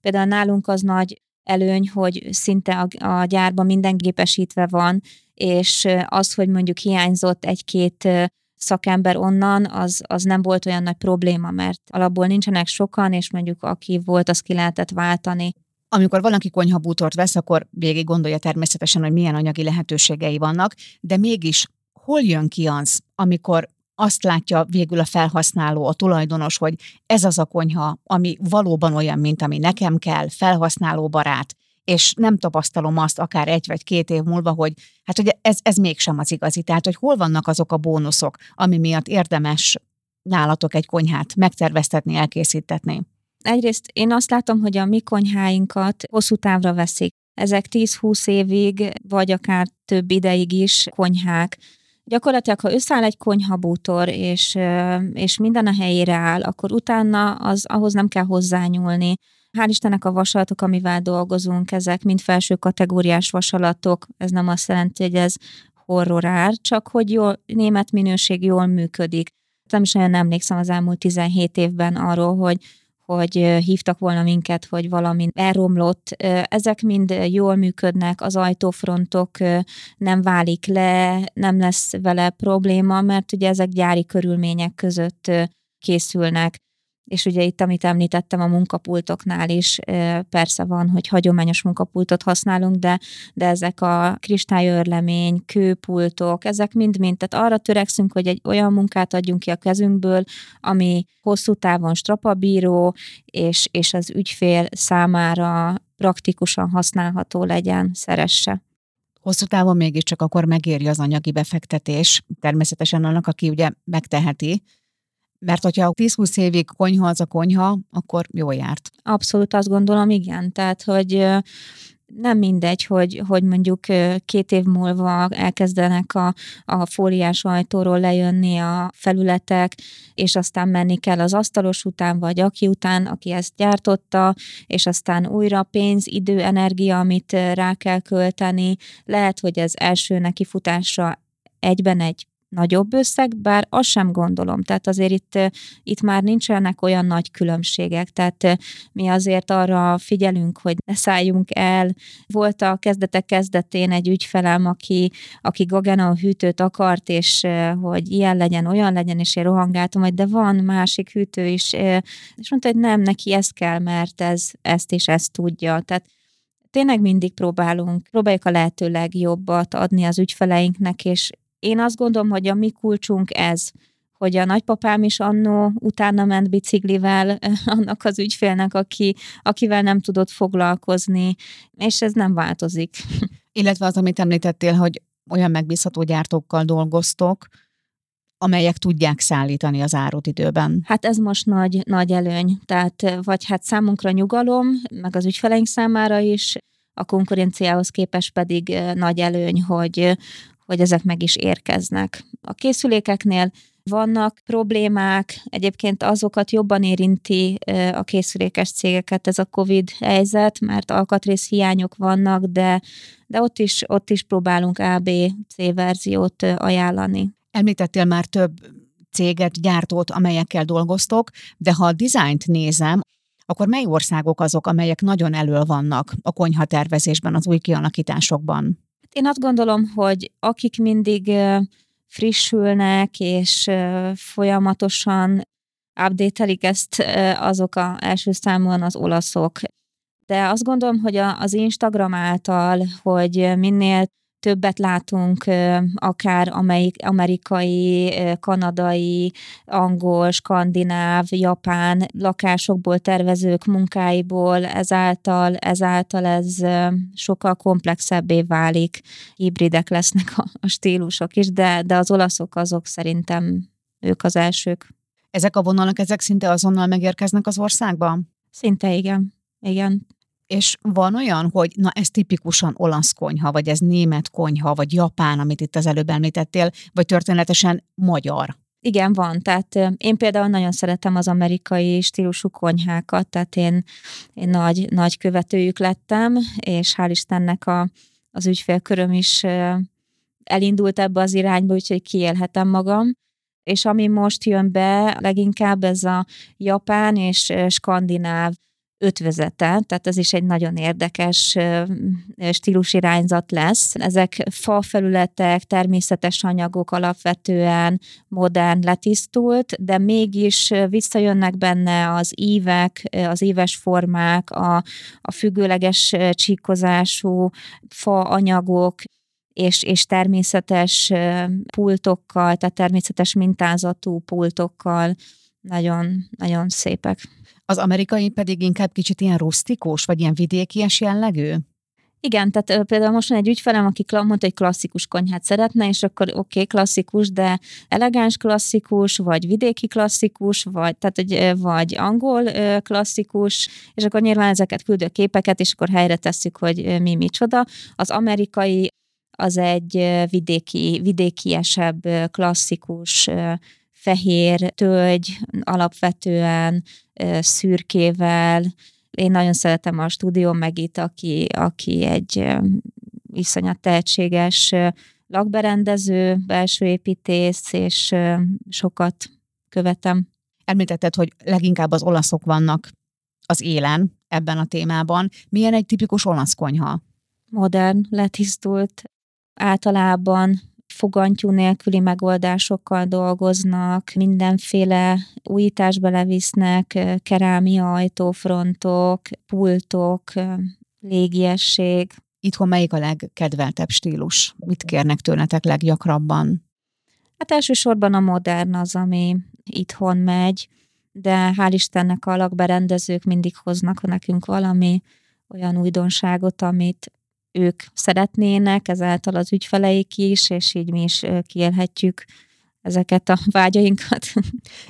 Például nálunk az nagy előny, hogy szinte a, gyárban minden gépesítve van, és az, hogy mondjuk hiányzott egy-két szakember onnan, az, az nem volt olyan nagy probléma, mert alapból nincsenek sokan, és mondjuk aki volt, az ki lehetett váltani. Amikor valaki konyhabútort vesz, akkor végig gondolja természetesen, hogy milyen anyagi lehetőségei vannak, de mégis hol jön ki az, amikor azt látja végül a felhasználó, a tulajdonos, hogy ez az a konyha, ami valóban olyan, mint ami nekem kell, felhasználó barát, és nem tapasztalom azt akár egy vagy két év múlva, hogy hát hogy ez, ez mégsem az igazi. Tehát, hogy hol vannak azok a bónuszok, ami miatt érdemes nálatok egy konyhát megterveztetni, elkészítetni? Egyrészt én azt látom, hogy a mi konyháinkat hosszú távra veszik. Ezek 10-20 évig, vagy akár több ideig is konyhák. Gyakorlatilag, ha összeáll egy konyhabútor, és, és minden a helyére áll, akkor utána az, ahhoz nem kell hozzányúlni. Hál' Istennek a vasalatok, amivel dolgozunk, ezek mind felső kategóriás vasalatok. Ez nem azt jelenti, hogy ez horrorár, csak hogy jól, német minőség jól működik. Nem is nagyon emlékszem az elmúlt 17 évben arról, hogy hogy hívtak volna minket, hogy valami elromlott. Ezek mind jól működnek, az ajtófrontok nem válik le, nem lesz vele probléma, mert ugye ezek gyári körülmények között készülnek és ugye itt, amit említettem a munkapultoknál is, persze van, hogy hagyományos munkapultot használunk, de, de ezek a kristályörlemény, kőpultok, ezek mind-mind, tehát arra törekszünk, hogy egy olyan munkát adjunk ki a kezünkből, ami hosszú távon strapabíró, és, és az ügyfél számára praktikusan használható legyen, szeresse. Hosszú távon mégiscsak akkor megéri az anyagi befektetés, természetesen annak, aki ugye megteheti, mert hogyha 10-20 évig konyha az a konyha, akkor jó járt. Abszolút azt gondolom, igen. Tehát, hogy nem mindegy, hogy, hogy mondjuk két év múlva elkezdenek a, a fóliás ajtóról lejönni a felületek, és aztán menni kell az asztalos után, vagy aki után, aki ezt gyártotta, és aztán újra pénz, idő, energia, amit rá kell költeni. Lehet, hogy ez első nekifutásra egyben egy nagyobb összeg, bár azt sem gondolom. Tehát azért itt, itt már nincsenek olyan nagy különbségek, tehát mi azért arra figyelünk, hogy ne szálljunk el. Volt a kezdetek kezdetén egy ügyfelem, aki, aki Gagena hűtőt akart, és hogy ilyen legyen, olyan legyen, és én rohangáltam, hogy de van másik hűtő is, és mondta, hogy nem, neki ez kell, mert ez, ezt és ezt tudja. Tehát tényleg mindig próbálunk, próbáljuk a lehető legjobbat adni az ügyfeleinknek, és én azt gondolom, hogy a mi kulcsunk ez, hogy a nagypapám is annó utána ment biciklivel annak az ügyfélnek, aki, akivel nem tudott foglalkozni, és ez nem változik. Illetve az, amit említettél, hogy olyan megbízható gyártókkal dolgoztok, amelyek tudják szállítani az árut időben. Hát ez most nagy, nagy előny. Tehát vagy hát számunkra nyugalom, meg az ügyfeleink számára is, a konkurenciához képest pedig nagy előny, hogy, hogy ezek meg is érkeznek. A készülékeknél vannak problémák, egyébként azokat jobban érinti a készülékes cégeket ez a COVID helyzet, mert alkatrész hiányok vannak, de, de ott, is, ott is próbálunk ABC verziót ajánlani. Említettél már több céget, gyártót, amelyekkel dolgoztok, de ha a dizájnt nézem, akkor mely országok azok, amelyek nagyon elől vannak a konyhatervezésben, az új kialakításokban? Én azt gondolom, hogy akik mindig frissülnek, és folyamatosan update ezt, azok a első számon az olaszok. De azt gondolom, hogy az Instagram által, hogy minél többet látunk akár amelyik, amerikai, kanadai, angol, skandináv, japán lakásokból, tervezők munkáiból, ezáltal, ezáltal ez sokkal komplexebbé válik, hibridek lesznek a, a stílusok is, de, de az olaszok azok szerintem ők az elsők. Ezek a vonalak, ezek szinte azonnal megérkeznek az országba? Szinte igen. Igen. És van olyan, hogy na ez tipikusan olasz konyha, vagy ez német konyha, vagy japán, amit itt az előbb említettél, vagy történetesen magyar? Igen, van. Tehát én például nagyon szeretem az amerikai stílusú konyhákat, tehát én, én nagy, nagy követőjük lettem, és hál' Istennek a, az ügyfélköröm is elindult ebbe az irányba, úgyhogy kiélhetem magam. És ami most jön be, leginkább ez a japán és skandináv ötvözete, tehát ez is egy nagyon érdekes stílusirányzat lesz. Ezek fa felületek, természetes anyagok alapvetően modern, letisztult, de mégis visszajönnek benne az ívek, az éves formák, a, a függőleges csíkozású fa anyagok, és, és természetes pultokkal, tehát természetes mintázatú pultokkal nagyon, nagyon szépek. Az amerikai pedig inkább kicsit ilyen rustikus, vagy ilyen vidékies jellegű? Igen, tehát például most van egy ügyfelem, aki mondta, hogy klasszikus konyhát szeretne, és akkor oké, okay, klasszikus, de elegáns klasszikus, vagy vidéki klasszikus, vagy, tehát, hogy, vagy angol klasszikus, és akkor nyilván ezeket küldő képeket, és akkor helyre tesszük, hogy mi micsoda. Az amerikai az egy vidéki, vidékiesebb, klasszikus, fehér tölgy, alapvetően szürkével. Én nagyon szeretem a stúdió Megit, aki, aki egy iszonyat tehetséges lakberendező, belső építész, és sokat követem. Említetted, hogy leginkább az olaszok vannak az élen ebben a témában. Milyen egy tipikus olasz konyha? Modern, letisztult, általában fogantyú nélküli megoldásokkal dolgoznak, mindenféle újítás belevisznek, kerámia ajtófrontok, pultok, légiesség. Itthon melyik a legkedveltebb stílus? Mit kérnek tőletek leggyakrabban? Hát elsősorban a modern az, ami itthon megy, de hál' Istennek a lakberendezők mindig hoznak nekünk valami olyan újdonságot, amit ők szeretnének, ezáltal az ügyfeleik is, és így mi is kiélhetjük ezeket a vágyainkat.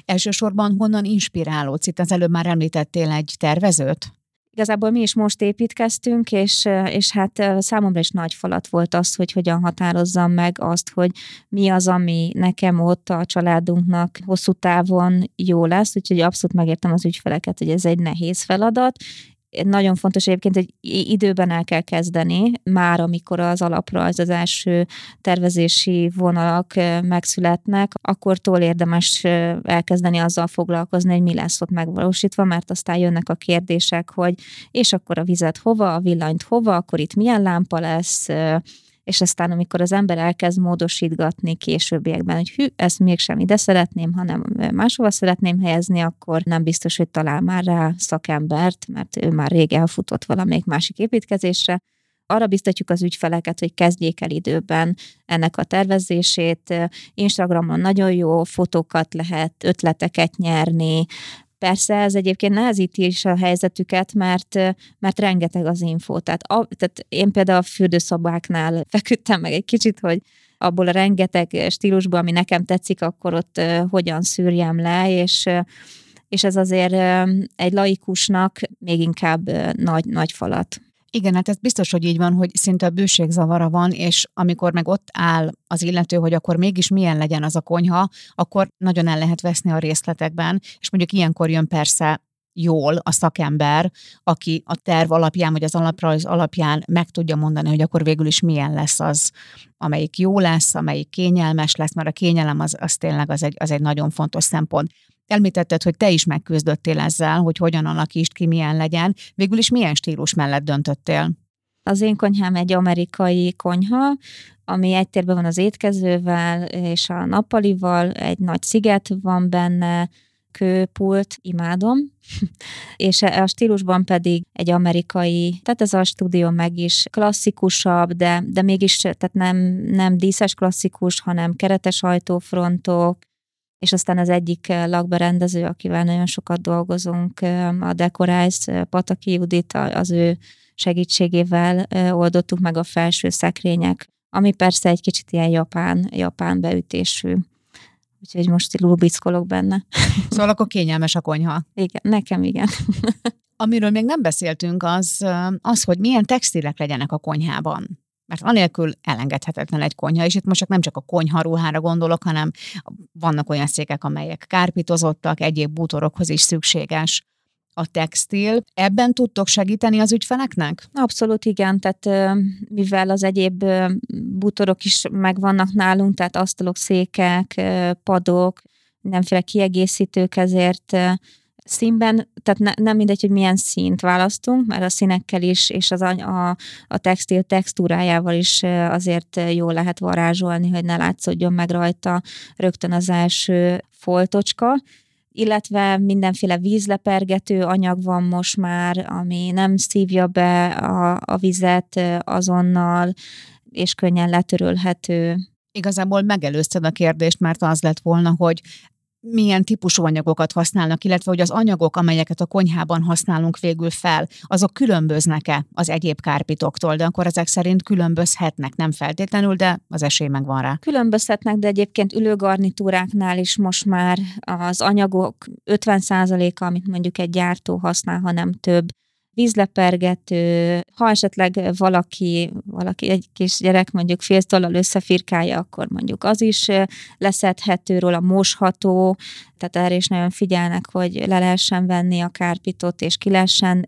Elsősorban honnan inspirálódsz? Itt az előbb már említettél egy tervezőt? Igazából mi is most építkeztünk, és, és hát számomra is nagy falat volt az, hogy hogyan határozzam meg azt, hogy mi az, ami nekem ott a családunknak hosszú távon jó lesz, úgyhogy abszolút megértem az ügyfeleket, hogy ez egy nehéz feladat, nagyon fontos egyébként, hogy időben el kell kezdeni, már amikor az alaprajz, az első tervezési vonalak megszületnek, akkortól érdemes elkezdeni azzal foglalkozni, hogy mi lesz ott megvalósítva, mert aztán jönnek a kérdések, hogy és akkor a vizet hova, a villanyt hova, akkor itt milyen lámpa lesz, és aztán amikor az ember elkezd módosítgatni későbbiekben, hogy hű, ezt mégsem ide szeretném, hanem máshova szeretném helyezni, akkor nem biztos, hogy talál már rá szakembert, mert ő már rég elfutott valamelyik másik építkezésre, arra biztatjuk az ügyfeleket, hogy kezdjék el időben ennek a tervezését. Instagramon nagyon jó fotókat lehet, ötleteket nyerni, Persze ez egyébként nehezíti is a helyzetüket, mert, mert rengeteg az info. Tehát, a, tehát én például a fürdőszobáknál feküdtem meg egy kicsit, hogy abból a rengeteg stílusból, ami nekem tetszik, akkor ott hogyan szűrjem le, és és ez azért egy laikusnak még inkább nagy, nagy falat. Igen, hát ez biztos, hogy így van, hogy szinte bőségzavara van, és amikor meg ott áll az illető, hogy akkor mégis milyen legyen az a konyha, akkor nagyon el lehet veszni a részletekben, és mondjuk ilyenkor jön persze jól a szakember, aki a terv alapján, vagy az alaprajz alapján meg tudja mondani, hogy akkor végül is milyen lesz az, amelyik jó lesz, amelyik kényelmes lesz, mert a kényelem az, az tényleg az egy, az egy nagyon fontos szempont. Említetted, hogy te is megküzdöttél ezzel, hogy hogyan alakítsd ki, milyen legyen. Végül is milyen stílus mellett döntöttél? Az én konyhám egy amerikai konyha, ami egy térben van az étkezővel és a nappalival, egy nagy sziget van benne, kőpult, imádom, és e, a stílusban pedig egy amerikai, tehát ez a stúdió meg is klasszikusabb, de, de mégis tehát nem, nem díszes klasszikus, hanem keretes ajtófrontok, és aztán az egyik lakberendező, akivel nagyon sokat dolgozunk, a Decorize, Pataki Judit, az ő segítségével oldottuk meg a felső szekrények, ami persze egy kicsit ilyen japán, japán beütésű. Úgyhogy most lubickolok benne. Szóval akkor kényelmes a konyha. Igen, nekem igen. Amiről még nem beszéltünk, az, az, hogy milyen textilek legyenek a konyhában. Mert anélkül elengedhetetlen egy konyha, és itt most csak nem csak a konyharuhára gondolok, hanem vannak olyan székek, amelyek kárpitozottak, egyéb bútorokhoz is szükséges a textil. Ebben tudtok segíteni az ügyfeleknek? Abszolút igen, tehát mivel az egyéb bútorok is megvannak nálunk, tehát asztalok, székek, padok, mindenféle kiegészítők, ezért színben, tehát ne, nem mindegy, hogy milyen színt választunk, mert a színekkel is, és az a, a textil textúrájával is azért jó lehet varázsolni, hogy ne látszódjon meg rajta rögtön az első foltocska, illetve mindenféle vízlepergető anyag van most már, ami nem szívja be a, a vizet azonnal, és könnyen letörölhető. Igazából megelőzted a kérdést, mert az lett volna, hogy milyen típusú anyagokat használnak, illetve hogy az anyagok, amelyeket a konyhában használunk végül fel, azok különböznek-e az egyéb kárpitoktól, de akkor ezek szerint különbözhetnek, nem feltétlenül, de az esély megvan rá. Különbözhetnek, de egyébként ülőgarnitúráknál is most már az anyagok 50%-a, amit mondjuk egy gyártó használ, ha nem több, vízlepergető, ha esetleg valaki, valaki egy kis gyerek mondjuk féltollal összefirkálja, akkor mondjuk az is leszedhető róla, mosható, tehát erre is nagyon figyelnek, hogy le lehessen venni a kárpitot, és ki lehessen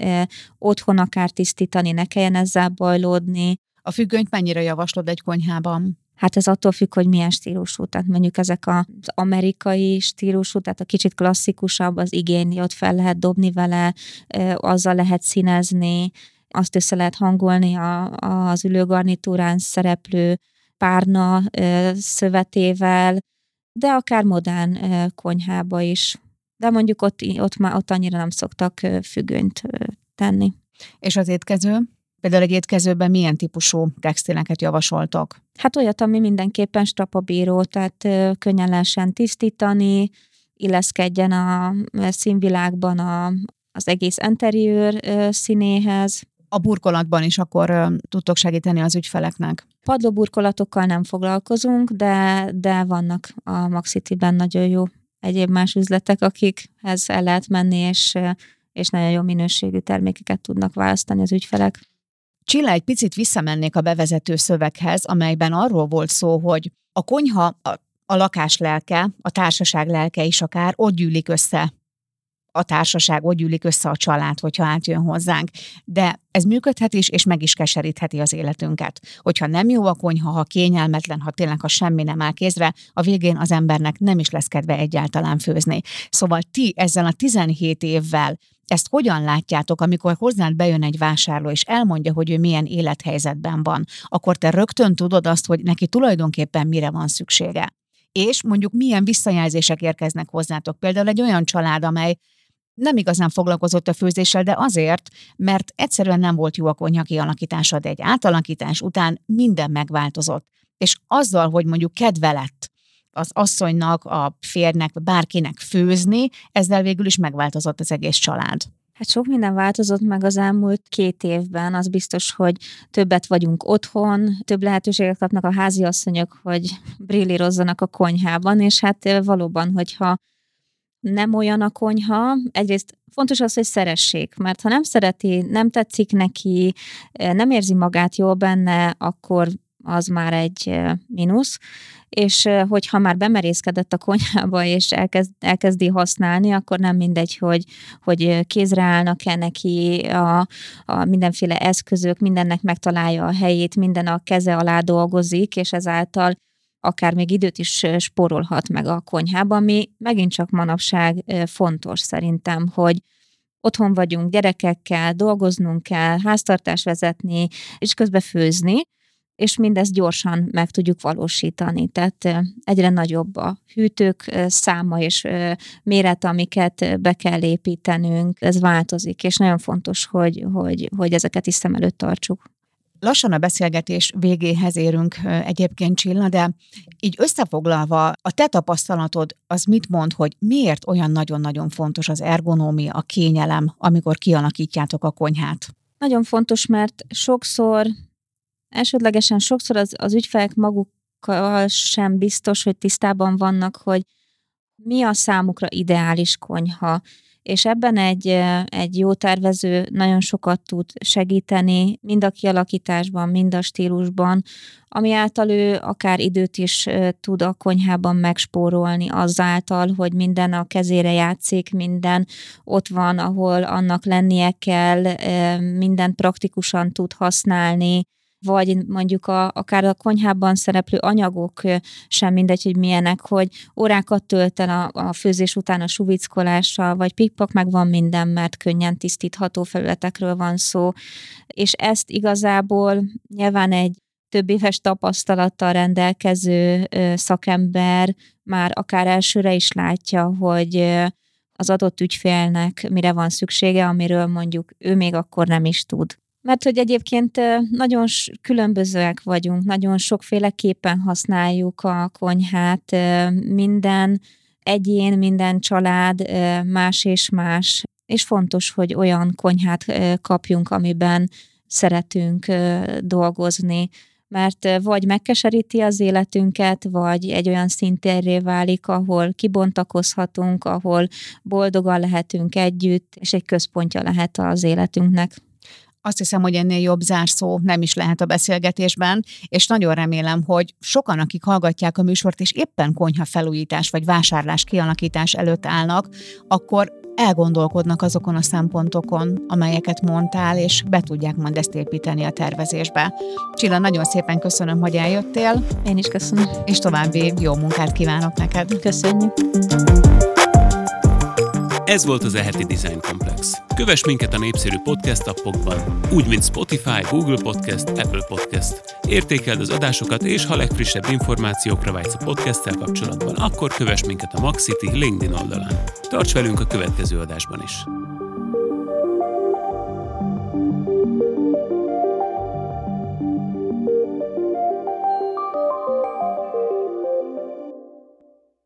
otthon akár tisztítani, ne kelljen ezzel bajlódni. A függönyt mennyire javaslod egy konyhában? Hát ez attól függ, hogy milyen stílusú. Tehát mondjuk ezek az amerikai stílusú, tehát a kicsit klasszikusabb, az igény, ott fel lehet dobni vele, azzal lehet színezni, azt össze lehet hangolni a, az ülőgarnitúrán szereplő párna szövetével, de akár modern konyhába is. De mondjuk ott, ott, már, ott annyira nem szoktak függönyt tenni. És az étkező? Például egy étkezőben milyen típusú textileket javasoltok? Hát olyat, ami mindenképpen strapabíró, tehát könnyen lehessen tisztítani, illeszkedjen a színvilágban a, az egész interiőr színéhez. A burkolatban is akkor tudtok segíteni az ügyfeleknek? Padlóburkolatokkal nem foglalkozunk, de, de vannak a Maxitiben nagyon jó egyéb más üzletek, akikhez el lehet menni, és, és nagyon jó minőségű termékeket tudnak választani az ügyfelek. Csilla, egy picit visszamennék a bevezető szöveghez, amelyben arról volt szó, hogy a konyha, a, a lakás lelke, a társaság lelke is akár ott gyűlik össze a társaság, ott gyűlik össze a család, hogyha átjön hozzánk. De ez működhet is, és meg is keserítheti az életünket. Hogyha nem jó a konyha, ha kényelmetlen, ha tényleg, ha semmi nem áll kézre, a végén az embernek nem is lesz kedve egyáltalán főzni. Szóval ti ezzel a 17 évvel ezt hogyan látjátok, amikor hozzád bejön egy vásárló, és elmondja, hogy ő milyen élethelyzetben van, akkor te rögtön tudod azt, hogy neki tulajdonképpen mire van szüksége. És mondjuk milyen visszajelzések érkeznek hozzátok. Például egy olyan család, amely nem igazán foglalkozott a főzéssel, de azért, mert egyszerűen nem volt jó a konyha kialakítása, de egy átalakítás után minden megváltozott. És azzal, hogy mondjuk kedve lett az asszonynak, a férnek, bárkinek főzni, ezzel végül is megváltozott az egész család. Hát sok minden változott meg az elmúlt két évben. Az biztos, hogy többet vagyunk otthon, több lehetőséget kapnak a háziasszonyok, hogy brillírozzanak a konyhában, és hát valóban, hogyha nem olyan a konyha, egyrészt fontos az, hogy szeressék, mert ha nem szereti, nem tetszik neki, nem érzi magát jól benne, akkor az már egy mínusz, és hogyha már bemerészkedett a konyhába, és elkezd, elkezdi használni, akkor nem mindegy, hogy, hogy kézre állnak-e neki a, a mindenféle eszközök, mindennek megtalálja a helyét, minden a keze alá dolgozik, és ezáltal akár még időt is spórolhat meg a konyhában, ami megint csak manapság fontos szerintem, hogy otthon vagyunk gyerekekkel, dolgoznunk kell, háztartás vezetni, és közben főzni, és mindezt gyorsan meg tudjuk valósítani. Tehát egyre nagyobb a hűtők száma és méret, amiket be kell építenünk, ez változik, és nagyon fontos, hogy, hogy, hogy ezeket is szem előtt tartsuk. Lassan a beszélgetés végéhez érünk egyébként, Csilla, de így összefoglalva, a te tapasztalatod az mit mond, hogy miért olyan nagyon-nagyon fontos az ergonómia, a kényelem, amikor kialakítjátok a konyhát? Nagyon fontos, mert sokszor, elsődlegesen sokszor az, az ügyfelek magukkal sem biztos, hogy tisztában vannak, hogy mi a számukra ideális konyha. És ebben egy, egy jó tervező nagyon sokat tud segíteni, mind a kialakításban, mind a stílusban, ami által ő akár időt is tud a konyhában megspórolni azáltal, hogy minden a kezére játszik, minden ott van, ahol annak lennie kell, minden praktikusan tud használni, vagy mondjuk a, akár a konyhában szereplő anyagok sem mindegy, hogy milyenek, hogy órákat tölt el a, a főzés után a suvickolással, vagy pikpak meg van minden, mert könnyen tisztítható felületekről van szó, és ezt igazából nyilván egy több éves tapasztalattal rendelkező szakember már akár elsőre is látja, hogy az adott ügyfélnek mire van szüksége, amiről mondjuk ő még akkor nem is tud. Mert hogy egyébként nagyon különbözőek vagyunk, nagyon sokféleképpen használjuk a konyhát, minden egyén, minden család más és más, és fontos, hogy olyan konyhát kapjunk, amiben szeretünk dolgozni, mert vagy megkeseríti az életünket, vagy egy olyan szintérré válik, ahol kibontakozhatunk, ahol boldogan lehetünk együtt, és egy központja lehet az életünknek. Azt hiszem, hogy ennél jobb zárszó nem is lehet a beszélgetésben, és nagyon remélem, hogy sokan, akik hallgatják a műsort, és éppen konyha felújítás vagy vásárlás kialakítás előtt állnak, akkor elgondolkodnak azokon a szempontokon, amelyeket mondtál, és be tudják majd ezt építeni a tervezésbe. Csilla, nagyon szépen köszönöm, hogy eljöttél. Én is köszönöm. És további jó munkát kívánok neked. Köszönjük. Ez volt az Eheti Design Complex. Kövess minket a népszerű podcast appokban, úgy mint Spotify, Google Podcast, Apple Podcast. Értékeld az adásokat, és ha legfrissebb információkra vágysz a podcasttel kapcsolatban, akkor kövess minket a Maxity LinkedIn oldalán. Tarts velünk a következő adásban is!